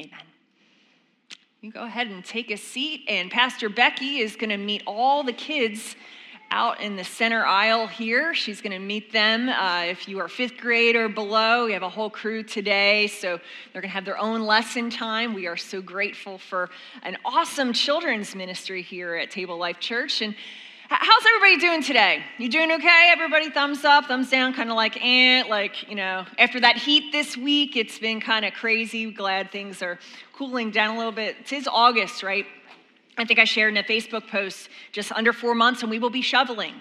Amen. You go ahead and take a seat, and Pastor Becky is going to meet all the kids out in the center aisle here. She's going to meet them. Uh, if you are fifth grade or below, we have a whole crew today, so they're going to have their own lesson time. We are so grateful for an awesome children's ministry here at Table Life Church. And how's everybody doing today? You doing okay? Everybody thumbs up, thumbs down, kind of like, eh, like, you know, after that heat this week, it's been kind of crazy. Glad things are cooling down a little bit. It is August, right? I think I shared in a Facebook post just under four months, and we will be shoveling,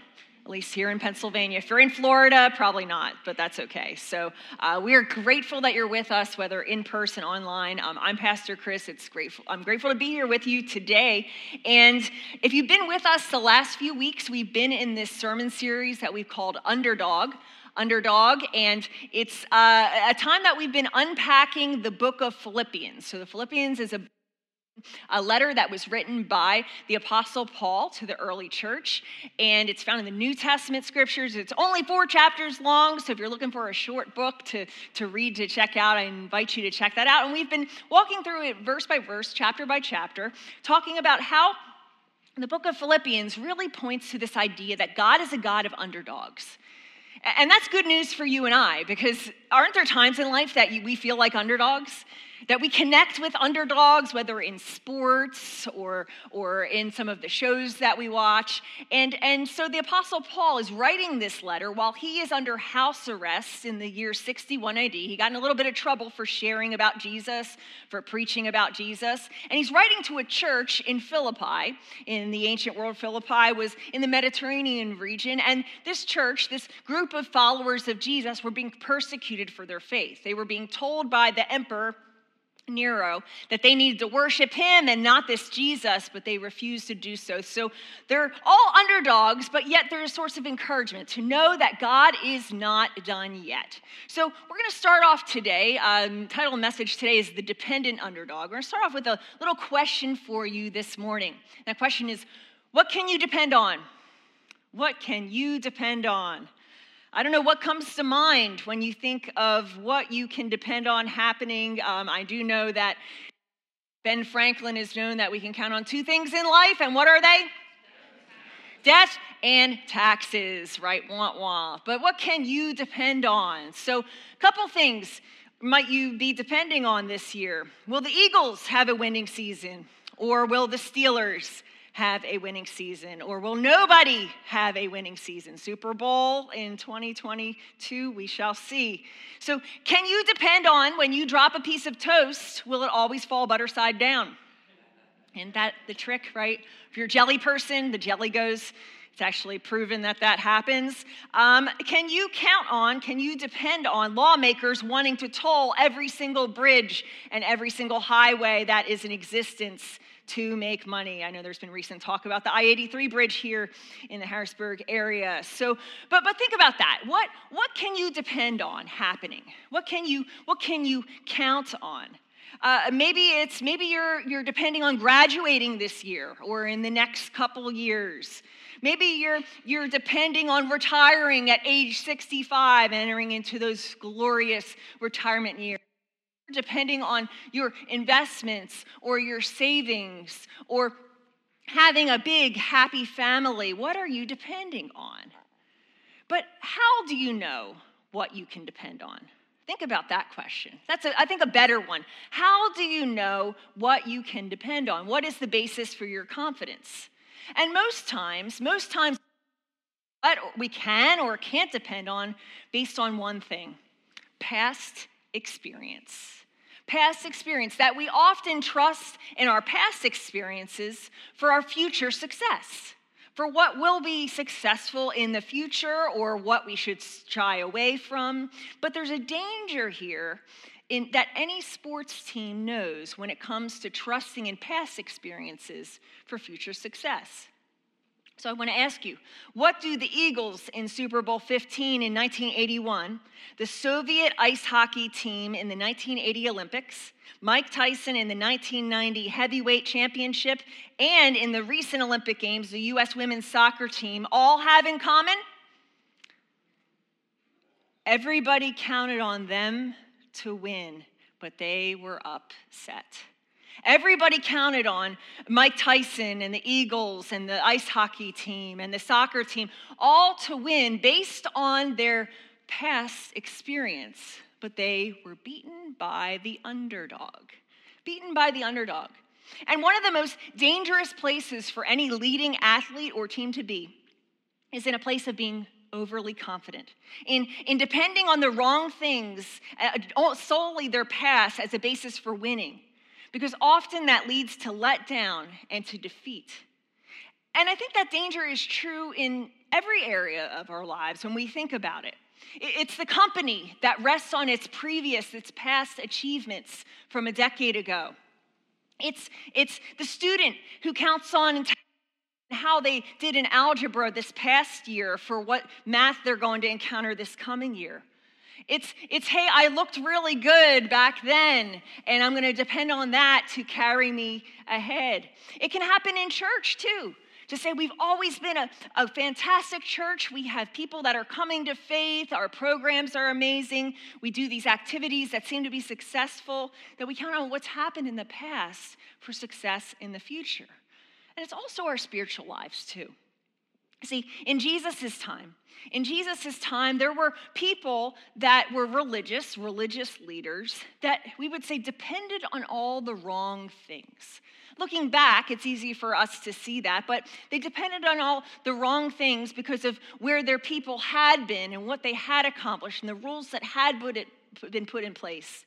at least here in Pennsylvania. If you're in Florida, probably not, but that's okay. So uh, we are grateful that you're with us, whether in person, online. Um, I'm Pastor Chris. It's grateful. I'm grateful to be here with you today. And if you've been with us the last few weeks, we've been in this sermon series that we've called Underdog underdog, and it's uh, a time that we've been unpacking the book of Philippians. So, the Philippians is a a letter that was written by the Apostle Paul to the early church, and it's found in the New Testament scriptures. It's only four chapters long, so if you're looking for a short book to, to read, to check out, I invite you to check that out. And we've been walking through it verse by verse, chapter by chapter, talking about how the book of Philippians really points to this idea that God is a God of underdogs. And that's good news for you and I, because aren't there times in life that we feel like underdogs? That we connect with underdogs, whether in sports or, or in some of the shows that we watch. And, and so the Apostle Paul is writing this letter while he is under house arrest in the year 61 AD. He got in a little bit of trouble for sharing about Jesus, for preaching about Jesus. And he's writing to a church in Philippi, in the ancient world. Philippi was in the Mediterranean region. And this church, this group of followers of Jesus, were being persecuted for their faith. They were being told by the emperor Nero that they needed to worship him and not this Jesus, but they refused to do so. So they're all underdogs, but yet they're a source of encouragement to know that God is not done yet. So we're going to start off today. Um, title message today is The Dependent Underdog. We're going to start off with a little question for you this morning. That question is What can you depend on? What can you depend on? I don't know what comes to mind when you think of what you can depend on happening. Um, I do know that Ben Franklin is known that we can count on two things in life, and what are they? Death and taxes, right? Wah wah. But what can you depend on? So, a couple things might you be depending on this year? Will the Eagles have a winning season? Or will the Steelers have a winning season? Or will nobody have a winning season? Super Bowl in 2022, we shall see. So, can you depend on when you drop a piece of toast, will it always fall butter side down? Isn't that the trick, right? If you're a jelly person, the jelly goes. It's actually proven that that happens. Um, can you count on, can you depend on lawmakers wanting to toll every single bridge and every single highway that is in existence to make money. I know there's been recent talk about the I-83 bridge here in the Harrisburg area. So, but but think about that. What what can you depend on happening? What can you what can you count on? Uh, maybe it's maybe you're you're depending on graduating this year or in the next couple years. Maybe you're you're depending on retiring at age 65, entering into those glorious retirement years depending on your investments or your savings or having a big, happy family. What are you depending on? But how do you know what you can depend on? Think about that question. That's, a, I think, a better one. How do you know what you can depend on? What is the basis for your confidence? And most times, most times, what we can or can't depend on based on one thing past experience past experience, that we often trust in our past experiences for our future success, for what will be successful in the future or what we should shy away from. But there's a danger here in, that any sports team knows when it comes to trusting in past experiences for future success. So I want to ask you, what do the Eagles in Super Bowl 15 in 1981, the Soviet ice hockey team in the 1980 Olympics, Mike Tyson in the 1990 heavyweight championship, and in the recent Olympic Games, the U.S. women's soccer team all have in common? Everybody counted on them to win, but they were upset. Everybody counted on Mike Tyson and the Eagles and the ice hockey team and the soccer team all to win based on their past experience, but they were beaten by the underdog. Beaten by the underdog. And one of the most dangerous places for any leading athlete or team to be is in a place of being overly confident, in, in depending on the wrong things, uh, solely their past as a basis for winning, because often that leads to letdown and to defeat. And I think that danger is true in every area of our lives when we think about it. It's the company that rests on its previous, its past achievements from a decade ago. It's, it's the student who counts on how they did in algebra this past year for what math they're going to encounter this coming year. It's, it's, hey, I looked really good back then, and I'm going to depend on that to carry me ahead. It can happen in church too. To say we've always been a, a fantastic church. We have people that are coming to faith. Our programs are amazing. We do these activities that seem to be successful, that we count on what's happened in the past for success in the future. And it's also our spiritual lives, too. See, in Jesus' time, in Jesus' time, there were people that were religious, religious leaders, that we would say depended on all the wrong things. Looking back, it's easy for us to see that, but they depended on all the wrong things because of where their people had been and what they had accomplished and the rules that had been put in place.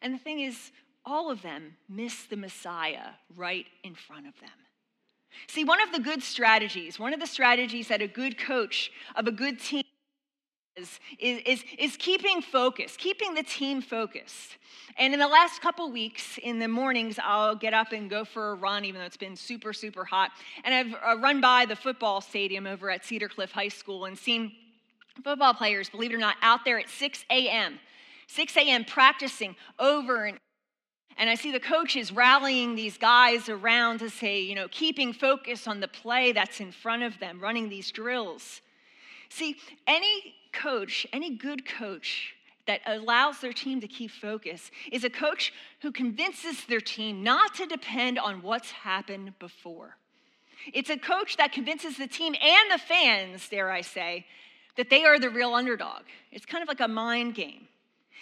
And the thing is, all of them missed the Messiah right in front of them. See, one of the good strategies, one of the strategies that a good coach of a good team is, is, is keeping focus, keeping the team focused. And in the last couple weeks, in the mornings, I'll get up and go for a run, even though it's been super, super hot. And I've uh, run by the football stadium over at Cedar Cliff High School and seen football players, believe it or not, out there at 6 a.m., 6 a.m. practicing over and and I see the coaches rallying these guys around to say, you know, keeping focus on the play that's in front of them, running these drills. See, any coach, any good coach that allows their team to keep focus is a coach who convinces their team not to depend on what's happened before. It's a coach that convinces the team and the fans, dare I say, that they are the real underdog. It's kind of like a mind game.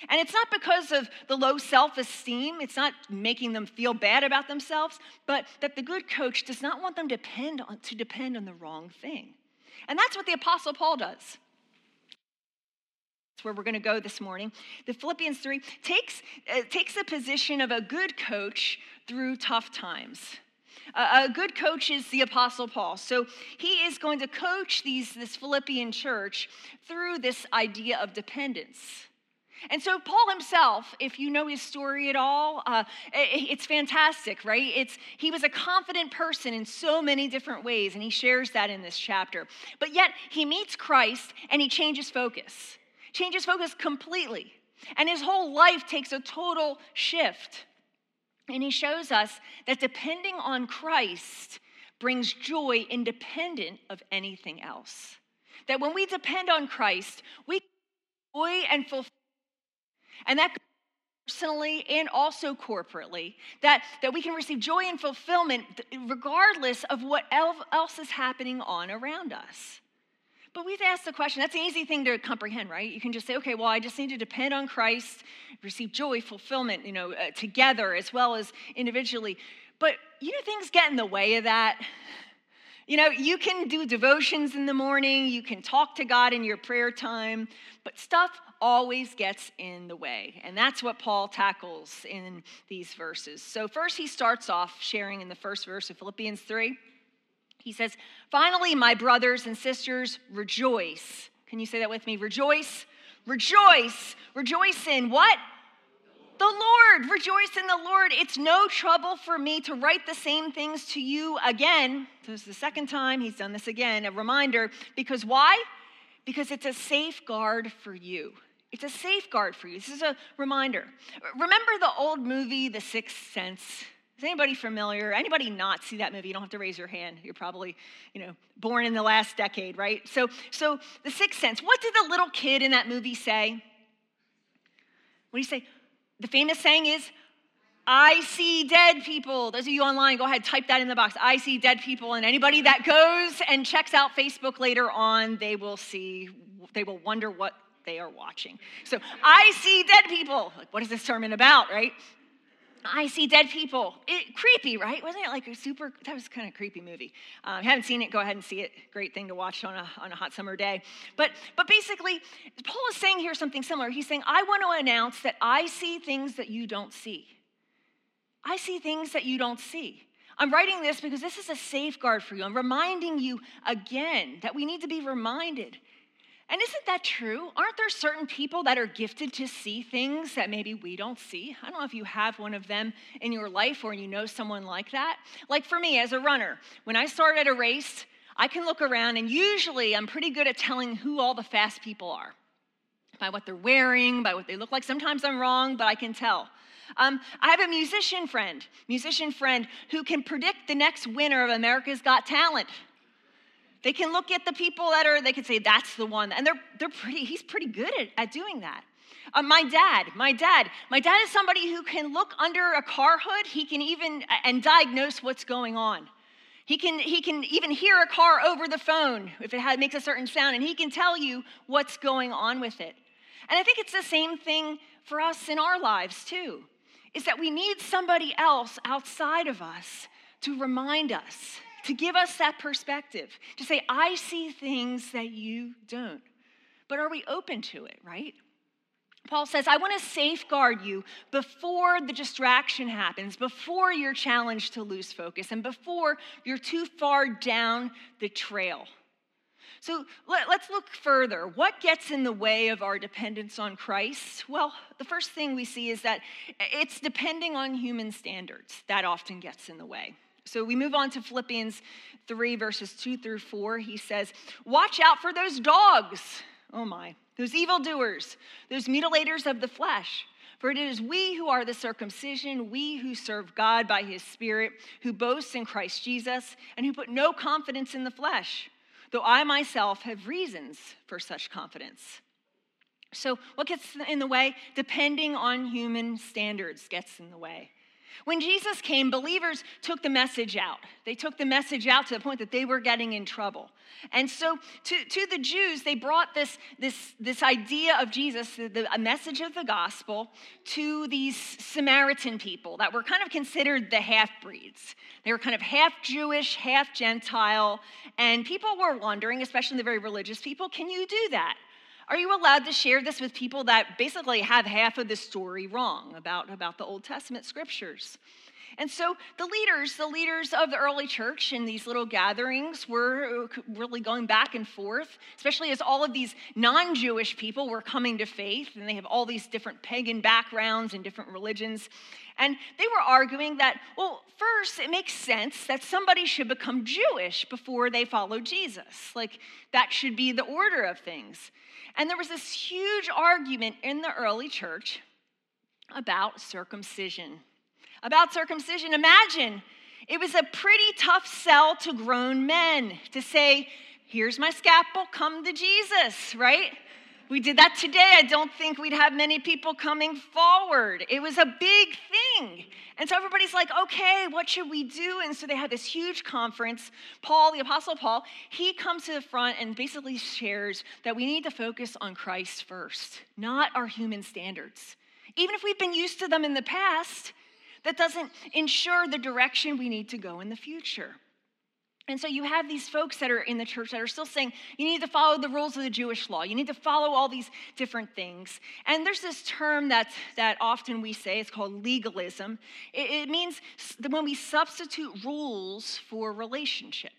And it's not because of the low self esteem, it's not making them feel bad about themselves, but that the good coach does not want them depend on, to depend on the wrong thing. And that's what the Apostle Paul does. That's where we're going to go this morning. The Philippians 3 takes, uh, takes the position of a good coach through tough times. Uh, a good coach is the Apostle Paul. So he is going to coach these, this Philippian church through this idea of dependence. And so, Paul himself, if you know his story at all, uh, it's fantastic, right? It's, he was a confident person in so many different ways, and he shares that in this chapter. But yet, he meets Christ and he changes focus, changes focus completely. And his whole life takes a total shift. And he shows us that depending on Christ brings joy independent of anything else. That when we depend on Christ, we joy and fulfill and that personally and also corporately, that, that we can receive joy and fulfillment regardless of what else is happening on around us. But we've asked the question, that's an easy thing to comprehend, right? You can just say, okay, well, I just need to depend on Christ, receive joy, fulfillment, you know, uh, together as well as individually. But, you know, things get in the way of that. You know, you can do devotions in the morning, you can talk to God in your prayer time, but stuff always gets in the way. And that's what Paul tackles in these verses. So, first, he starts off sharing in the first verse of Philippians 3. He says, Finally, my brothers and sisters, rejoice. Can you say that with me? Rejoice, rejoice, rejoice in what? The Lord, rejoice in the Lord. It's no trouble for me to write the same things to you again. This is the second time he's done this again, a reminder. Because why? Because it's a safeguard for you. It's a safeguard for you. This is a reminder. Remember the old movie, The Sixth Sense? Is anybody familiar? Anybody not see that movie? You don't have to raise your hand. You're probably, you know, born in the last decade, right? So, so The Sixth Sense. What did the little kid in that movie say? What do you say? The famous saying is, I see dead people. Those of you online, go ahead, type that in the box. I see dead people. And anybody that goes and checks out Facebook later on, they will see, they will wonder what they are watching. So I see dead people. Like, what is this sermon about, right? I see dead people. It, creepy, right? Wasn't it like a super, that was kind of creepy movie. Um, you haven't seen it, go ahead and see it. Great thing to watch on a, on a hot summer day. But, but basically, Paul is saying here something similar. He's saying, I want to announce that I see things that you don't see. I see things that you don't see. I'm writing this because this is a safeguard for you. I'm reminding you again that we need to be reminded and isn't that true? Aren't there certain people that are gifted to see things that maybe we don't see? I don't know if you have one of them in your life or you know someone like that. Like for me as a runner, when I start at a race, I can look around and usually I'm pretty good at telling who all the fast people are by what they're wearing, by what they look like. Sometimes I'm wrong, but I can tell. Um, I have a musician friend, musician friend who can predict the next winner of America's Got Talent. They can look at the people that are, they can say, that's the one. And they're, they're pretty, he's pretty good at, at doing that. Uh, my dad, my dad, my dad is somebody who can look under a car hood. He can even, and diagnose what's going on. He can, he can even hear a car over the phone if it makes a certain sound, and he can tell you what's going on with it. And I think it's the same thing for us in our lives, too, is that we need somebody else outside of us to remind us to give us that perspective, to say, I see things that you don't. But are we open to it, right? Paul says, I want to safeguard you before the distraction happens, before you're challenged to lose focus, and before you're too far down the trail. So let, us look further. What gets in the way of our dependence on Christ? Well, the first thing we see is that it's depending on human standards. That often gets in the way. So we move on to Philippians 3, verses 2 through 4. He says, Watch out for those dogs. Oh my, those evildoers, those mutilators of the flesh. For it is we who are the circumcision, we who serve God by his Spirit, who boast in Christ Jesus, and who put no confidence in the flesh, though I myself have reasons for such confidence. So, what gets in the way? Depending on human standards gets in the way. When Jesus came, believers took the message out. They took the message out to the point that they were getting in trouble. And so to, to the Jews, they brought this, this, this idea of Jesus, the, a message of the gospel, to these Samaritan people that were kind of considered the half breeds. They were kind of half Jewish, half Gentile. And people were wondering, especially the very religious people, can you do that? Are you allowed to share this with people that basically have half of the story wrong about, about the Old Testament scriptures? And so the leaders, the leaders of the early church in these little gatherings were really going back and forth, especially as all of these non Jewish people were coming to faith and they have all these different pagan backgrounds and different religions. And they were arguing that, well, first, it makes sense that somebody should become Jewish before they follow Jesus. Like, that should be the order of things. And there was this huge argument in the early church about circumcision. About circumcision. Imagine it was a pretty tough sell to grown men to say, here's my scalpel, come to Jesus, right? We did that today, I don't think we'd have many people coming forward. It was a big thing. And so everybody's like, okay, what should we do? And so they had this huge conference. Paul, the Apostle Paul, he comes to the front and basically shares that we need to focus on Christ first, not our human standards. Even if we've been used to them in the past, that doesn't ensure the direction we need to go in the future. And so you have these folks that are in the church that are still saying you need to follow the rules of the Jewish law. You need to follow all these different things. And there's this term that, that often we say, it's called legalism. It, it means that when we substitute rules for relationship.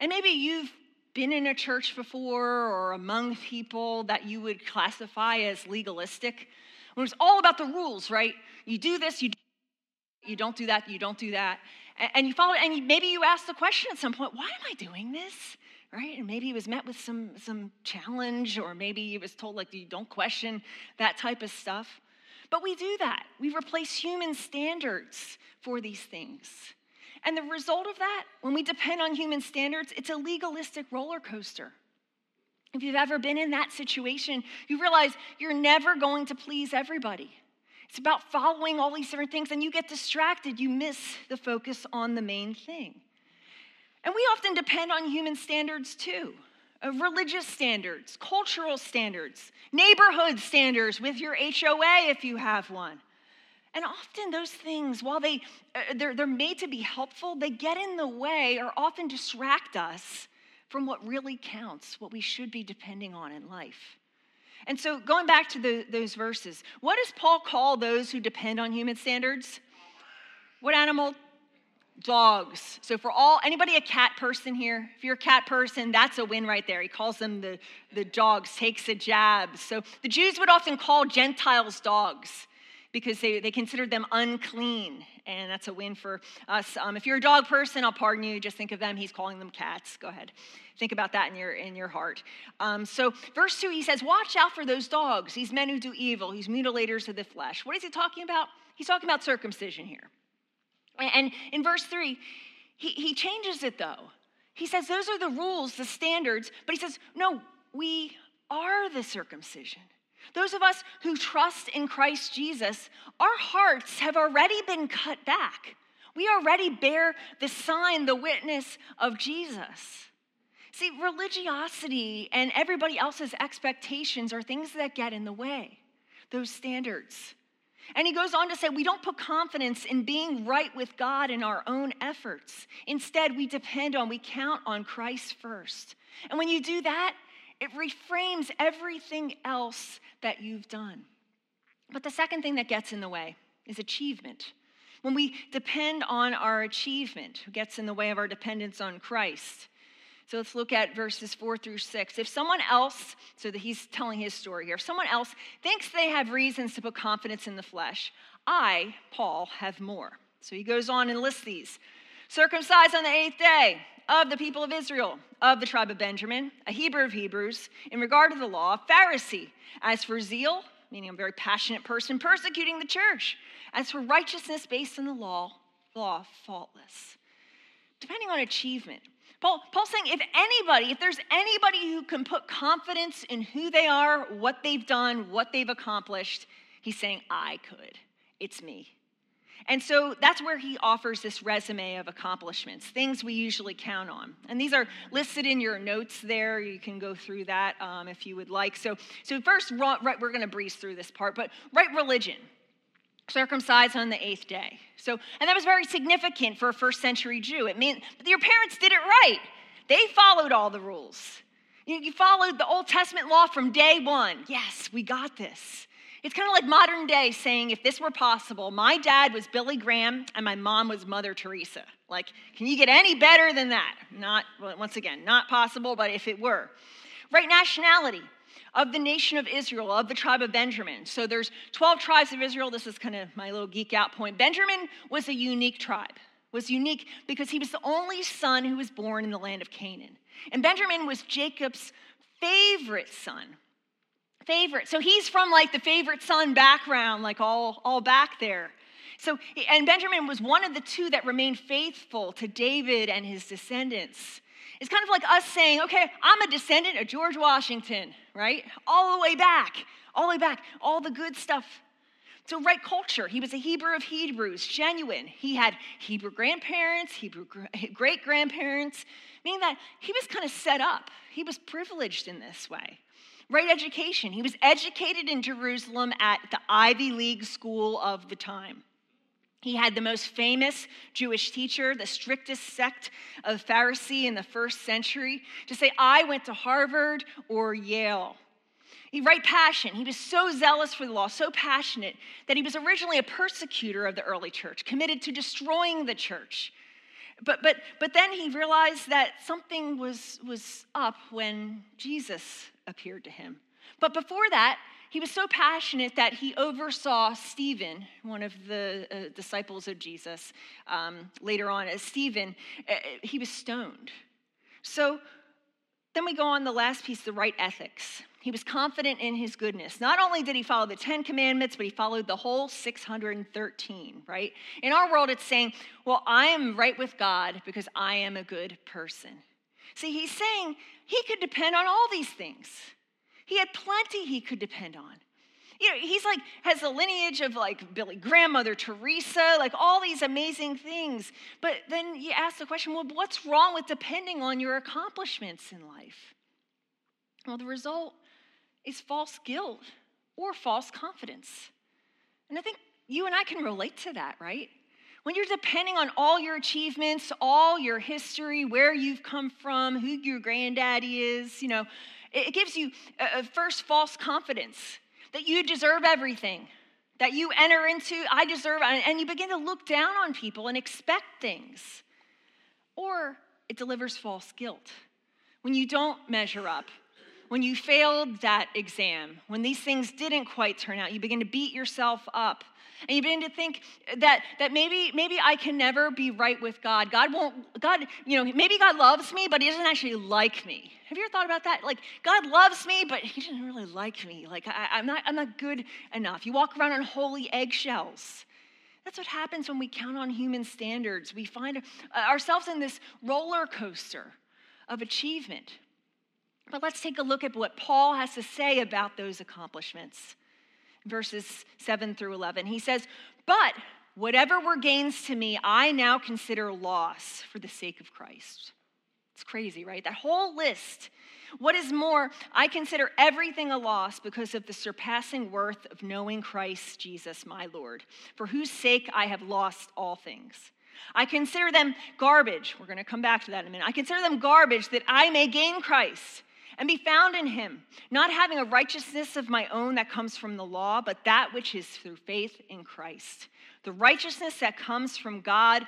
And maybe you've been in a church before or among people that you would classify as legalistic. When it's all about the rules, right? You do this, you, you don't do that, you don't do that and you follow and maybe you ask the question at some point why am i doing this? Right? And maybe he was met with some some challenge or maybe he was told like you don't question that type of stuff. But we do that. We replace human standards for these things. And the result of that when we depend on human standards it's a legalistic roller coaster. If you've ever been in that situation you realize you're never going to please everybody It's about following all these different things, and you get distracted. You miss the focus on the main thing. And we often depend on human standards too of religious standards, cultural standards, neighborhood standards with your HOA if you have one. And often those things, while they, uh, they're, they're made to be helpful, they get in the way or often distract us from what really counts, what we should be depending on in life. And so, going back to the, those verses, what does Paul call those who depend on human standards? What animal dogs. So for all anybody a cat person here, if you're a cat person, that's a win right there. He calls them the, the dogs, takes a jab. So the Jews would often call Gentiles dogs because they, they considered them unclean. And that's a win for us. Um, if you're a dog person, I'll pardon you. Just think of them. He's calling them cats. Go ahead. Think about that in your, in your heart. Um, so, verse 2, he says, Watch out for those dogs, these men who do evil, these mutilators of the flesh. What is he talking about? He's talking about circumcision here. And in verse 3, he, he changes it though. He says, Those are the rules, the standards, but he says, No, we are the circumcision. Those of us who trust in Christ Jesus, our hearts have already been cut back. We already bear the sign, the witness of Jesus. See, religiosity and everybody else's expectations are things that get in the way, those standards. And he goes on to say, we don't put confidence in being right with God in our own efforts. Instead, we depend on, we count on Christ first. And when you do that, it reframes everything else that you've done. But the second thing that gets in the way is achievement. When we depend on our achievement, gets in the way of our dependence on Christ. So let's look at verses four through six. If someone else, so that he's telling his story here, if someone else thinks they have reasons to put confidence in the flesh, I, Paul, have more. So he goes on and lists these circumcised on the eighth day of the people of Israel, of the tribe of Benjamin, a Hebrew of Hebrews, in regard to the law, Pharisee. As for zeal, meaning a very passionate person, persecuting the church. As for righteousness based on the law, law, faultless. Depending on achievement, Paul, Paul's saying if anybody, if there's anybody who can put confidence in who they are, what they've done, what they've accomplished, he's saying, I could. It's me. And so that's where he offers this resume of accomplishments, things we usually count on. And these are listed in your notes there. You can go through that um, if you would like. So, so first, right, we're going to breeze through this part, but right religion circumcised on the eighth day. So, and that was very significant for a first century Jew. It meant your parents did it right. They followed all the rules. You, you followed the Old Testament law from day one. Yes, we got this. It's kind of like modern day saying, if this were possible, my dad was Billy Graham and my mom was Mother Teresa. Like, can you get any better than that? Not, once again, not possible, but if it were. Right nationality of the nation of Israel, of the tribe of Benjamin. So there's 12 tribes of Israel. This is kind of my little geek out point. Benjamin was a unique tribe. Was unique because he was the only son who was born in the land of Canaan. And Benjamin was Jacob's favorite son. Favorite. So he's from like the favorite son background, like all, all back there. So, and Benjamin was one of the two that remained faithful to David and his descendants. It's kind of like us saying, okay, I'm a descendant of George Washington, right? All the way back, all the way back, all the good stuff. So, right culture. He was a Hebrew of Hebrews, genuine. He had Hebrew grandparents, Hebrew great grandparents, meaning that he was kind of set up. He was privileged in this way. Right education. He was educated in Jerusalem at the Ivy League school of the time. He had the most famous Jewish teacher, the strictest sect of Pharisee in the first century, to say, I went to Harvard or Yale. He right passion. He was so zealous for the law, so passionate, that he was originally a persecutor of the early church, committed to destroying the church. But, but, but then he realized that something was, was up when Jesus appeared to him. But before that, he was so passionate that he oversaw Stephen, one of the uh, disciples of Jesus, um, later on as Stephen, uh, he was stoned. So then we go on the last piece the right ethics. He was confident in his goodness. Not only did he follow the 10 commandments, but he followed the whole 613, right? In our world, it's saying, well, I am right with God because I am a good person. See, he's saying he could depend on all these things. He had plenty he could depend on. You know, he's like, has a lineage of like Billy grandmother, Teresa, like all these amazing things. But then you ask the question well, what's wrong with depending on your accomplishments in life? Well, the result is false guilt or false confidence. And I think you and I can relate to that, right? When you're depending on all your achievements, all your history, where you've come from, who your granddaddy is, you know, it gives you a first false confidence that you deserve everything, that you enter into, I deserve, and you begin to look down on people and expect things. Or it delivers false guilt. When you don't measure up, when you failed that exam, when these things didn't quite turn out, you begin to beat yourself up and you begin to think that, that maybe, maybe I can never be right with God. God won't, God, you know, maybe God loves me, but he doesn't actually like me. Have you ever thought about that? Like, God loves me, but he doesn't really like me. Like, I, am not, I'm not good enough. You walk around on holy eggshells. That's what happens when we count on human standards. We find ourselves in this roller coaster of achievement. But let's take a look at what Paul has to say about those accomplishments verses 7 through 11. He says, But whatever were gains to me, I now consider loss for the sake of Christ. It's crazy, right? That whole list. What is more, I consider everything a loss because of the surpassing worth of knowing Christ Jesus, my Lord, for whose sake I have lost all things. I consider them garbage. We're going to come back to that in a minute. I consider them garbage that I may gain Christ and be found in him, not having a righteousness of my own that comes from the law, but that which is through faith in Christ. The righteousness that comes from God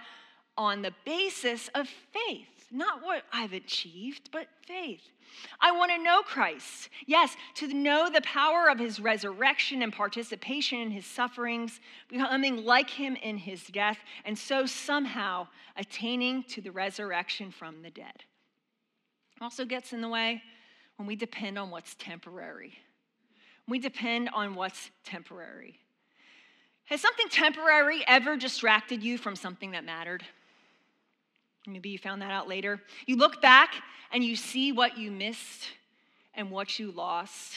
on the basis of faith, not what I've achieved, but faith. I want to know Christ. Yes, to know the power of his resurrection and participation in his sufferings, becoming like him in his death, and so somehow attaining to the resurrection from the dead. Also gets in the way when we depend on what's temporary. we depend on what's temporary. Has something temporary ever distracted you from something that mattered? Maybe you found that out later. You look back and you see what you missed and what you lost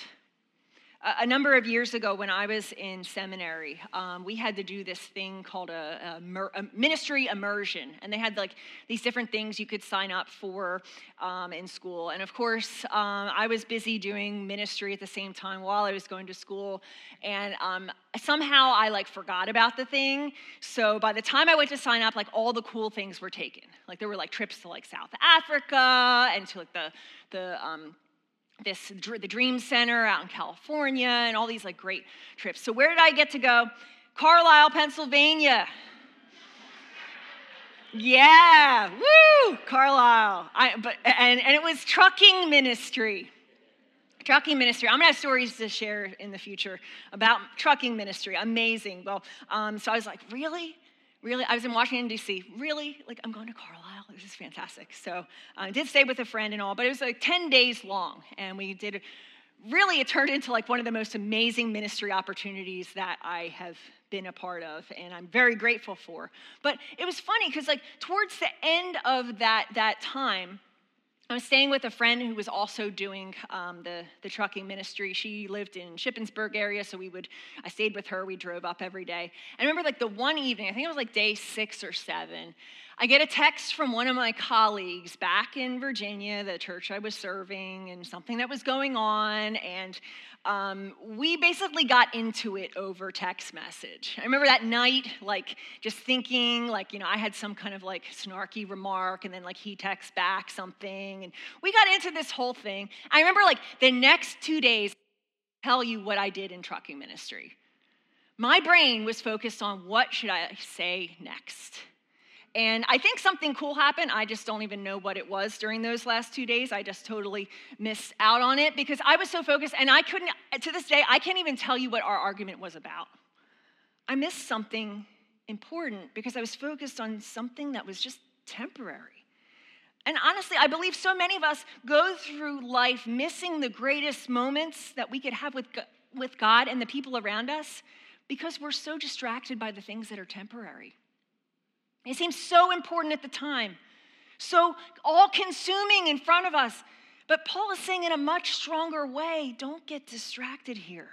a number of years ago, when I was in seminary, um, we had to do this thing called a, a, a, ministry immersion, and they had like these different things you could sign up for um, in school. And of course, um, I was busy doing ministry at the same time while I was going to school, and um, somehow I like forgot about the thing. So by the time I went to sign up, like all the cool things were taken. Like there were like trips to like South Africa and to like the the um, this the Dream Center out in California and all these like great trips. So where did I get to go? Carlisle, Pennsylvania. Yeah, woo, Carlisle. I, but and and it was trucking ministry. Trucking ministry. I'm gonna have stories to share in the future about trucking ministry. Amazing. Well, um, so I was like, really? really, I was in Washington, D.C. Really? Like, I'm going to Carlisle? This is fantastic. So uh, I did stay with a friend and all, but it was like 10 days long. And we did, really, it turned into like one of the most amazing ministry opportunities that I have been a part of and I'm very grateful for. But it was funny because like towards the end of that, that time, I was staying with a friend who was also doing um, the, the trucking ministry. She lived in Shippensburg area, so we would, I stayed with her. We drove up every day. I remember like the one evening, I think it was like day six or seven, I get a text from one of my colleagues back in Virginia, the church I was serving, and something that was going on. And um, we basically got into it over text message. I remember that night, like just thinking, like, you know, I had some kind of like snarky remark, and then like he texts back something, and we got into this whole thing. I remember like the next two days, tell you what I did in trucking ministry. My brain was focused on what should I say next. And I think something cool happened. I just don't even know what it was during those last two days. I just totally missed out on it because I was so focused, and I couldn't, to this day, I can't even tell you what our argument was about. I missed something important because I was focused on something that was just temporary. And honestly, I believe so many of us go through life missing the greatest moments that we could have with, with God and the people around us because we're so distracted by the things that are temporary. It seems so important at the time, so all consuming in front of us. But Paul is saying in a much stronger way don't get distracted here.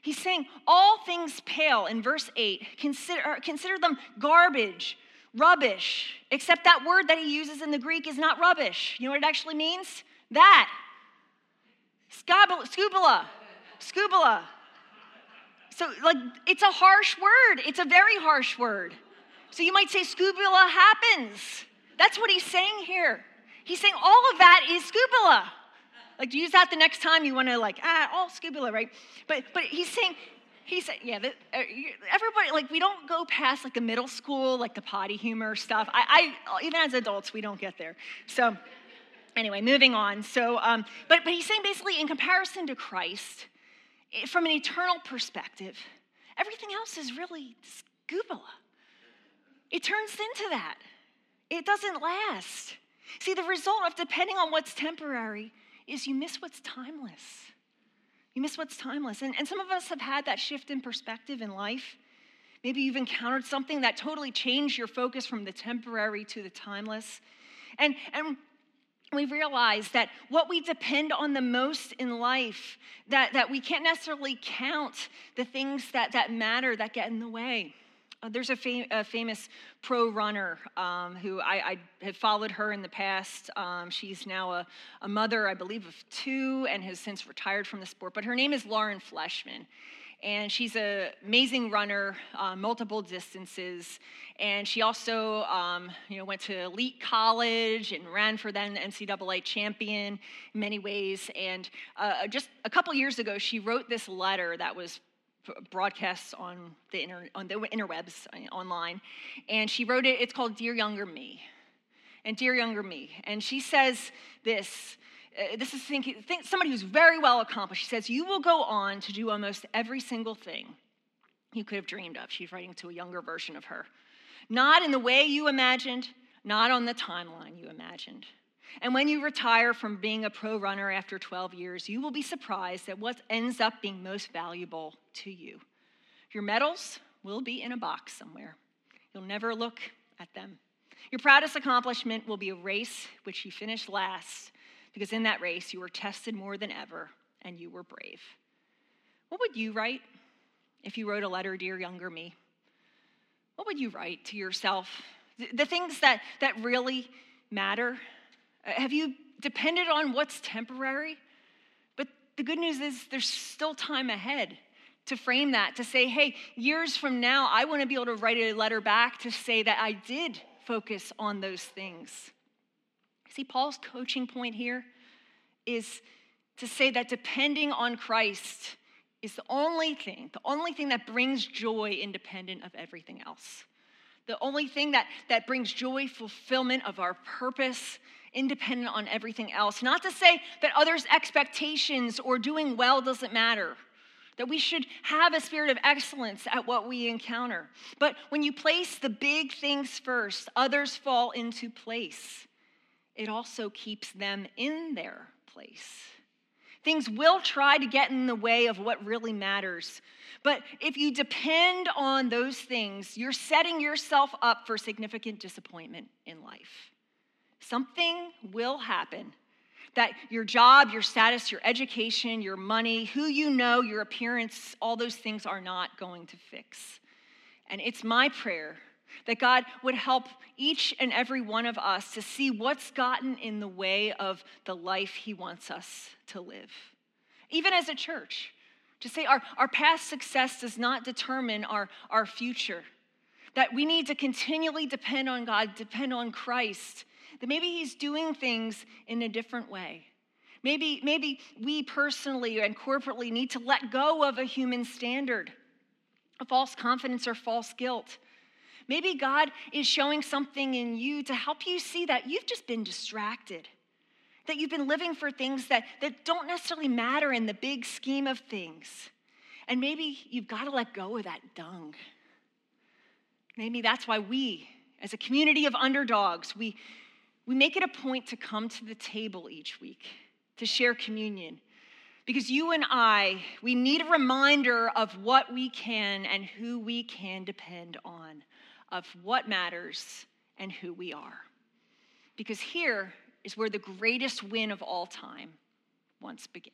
He's saying all things pale in verse 8. Consider, consider them garbage, rubbish, except that word that he uses in the Greek is not rubbish. You know what it actually means? That. Scubula. Scubula. So, like, it's a harsh word. It's a very harsh word. So you might say scubula happens. That's what he's saying here. He's saying all of that is scubula. Like, use that the next time you want to, like, ah, all scubula, right? But, but he's saying, he said, yeah, the, uh, everybody, like, we don't go past, like, the middle school, like, the potty humor stuff. I, I even as adults, we don't get there. So, anyway, moving on. So, um, but, but he's saying basically, in comparison to Christ, from an eternal perspective, everything else is really scubula. It turns into that, it doesn't last. See, the result of depending on what's temporary is you miss what's timeless. You miss what's timeless. And, and some of us have had that shift in perspective in life. Maybe you've encountered something that totally changed your focus from the temporary to the timeless. And, and we realize that what we depend on the most in life, that, that we can't necessarily count the things that, that matter that get in the way. Uh, there's a, fam- a, famous pro runner um, who I, I, have followed her in the past. Um, she's now a, a, mother, I believe, of two and has since retired from the sport. But her name is Lauren Fleshman. And she's an amazing runner, uh, multiple distances. And she also um, you know, went to elite college and ran for then the NCAA champion in many ways. And uh, just a couple years ago, she wrote this letter that was broadcasts on the, inter, on the interwebs uh, online. And she wrote it, it's called Dear Younger Me. And Dear Younger Me. And she says this. Uh, this is thinking, think, somebody who's very well accomplished. She says, You will go on to do almost every single thing you could have dreamed of. She's writing to a younger version of her. Not in the way you imagined, not on the timeline you imagined. And when you retire from being a pro runner after 12 years, you will be surprised at what ends up being most valuable to you. Your medals will be in a box somewhere. You'll never look at them. Your proudest accomplishment will be a race which you finished last, because in that race you were tested more than ever and you were brave. What would you write if you wrote a letter, Dear Younger Me? What would you write to yourself? The things that, that really matter Uh, have you depended on what's temporary? But the good news is there's still time ahead to frame that, to say, hey, years from now, I want to be able to write a letter back to say that I did focus on those things. See, Paul's coaching point here is to say that depending on Christ is the only thing, the only thing that brings joy independent of everything else. The only thing that, that brings joy, fulfillment of our purpose, independent on everything else. Not to say that others' expectations or doing well doesn't matter, that we should have a spirit of excellence at what we encounter. But when you place the big things first, others fall into place. It also keeps them in their place. Things will try to get in the way of what really matters. But if you depend on those things, you're setting yourself up for significant disappointment in life something will happen that your job, your status, your education, your money, who you know, your appearance, all those things are not going to fix. And it's my prayer that God would help each and every one of us to see what's gotten in the way of the life He wants us to live. Even as a church, to say our, our past success does not determine our, our future, that we need to continually depend on God, depend on Christ that maybe he's doing things in a different way. Maybe, maybe we personally and corporately need to let go of a human standard, a false confidence or false guilt. Maybe God is showing something in you to help you see that you've just been distracted, that you've been living for things that, that don't necessarily matter in the big scheme of things. And maybe you've got to let go of that dung. Maybe that's why we, as a community of underdogs, we, we make it a point to come to the table each week to share communion. Because you and I, we need a reminder of what we can and who we can depend on, of what matters and who we are. Because here is where the greatest win of all time once began.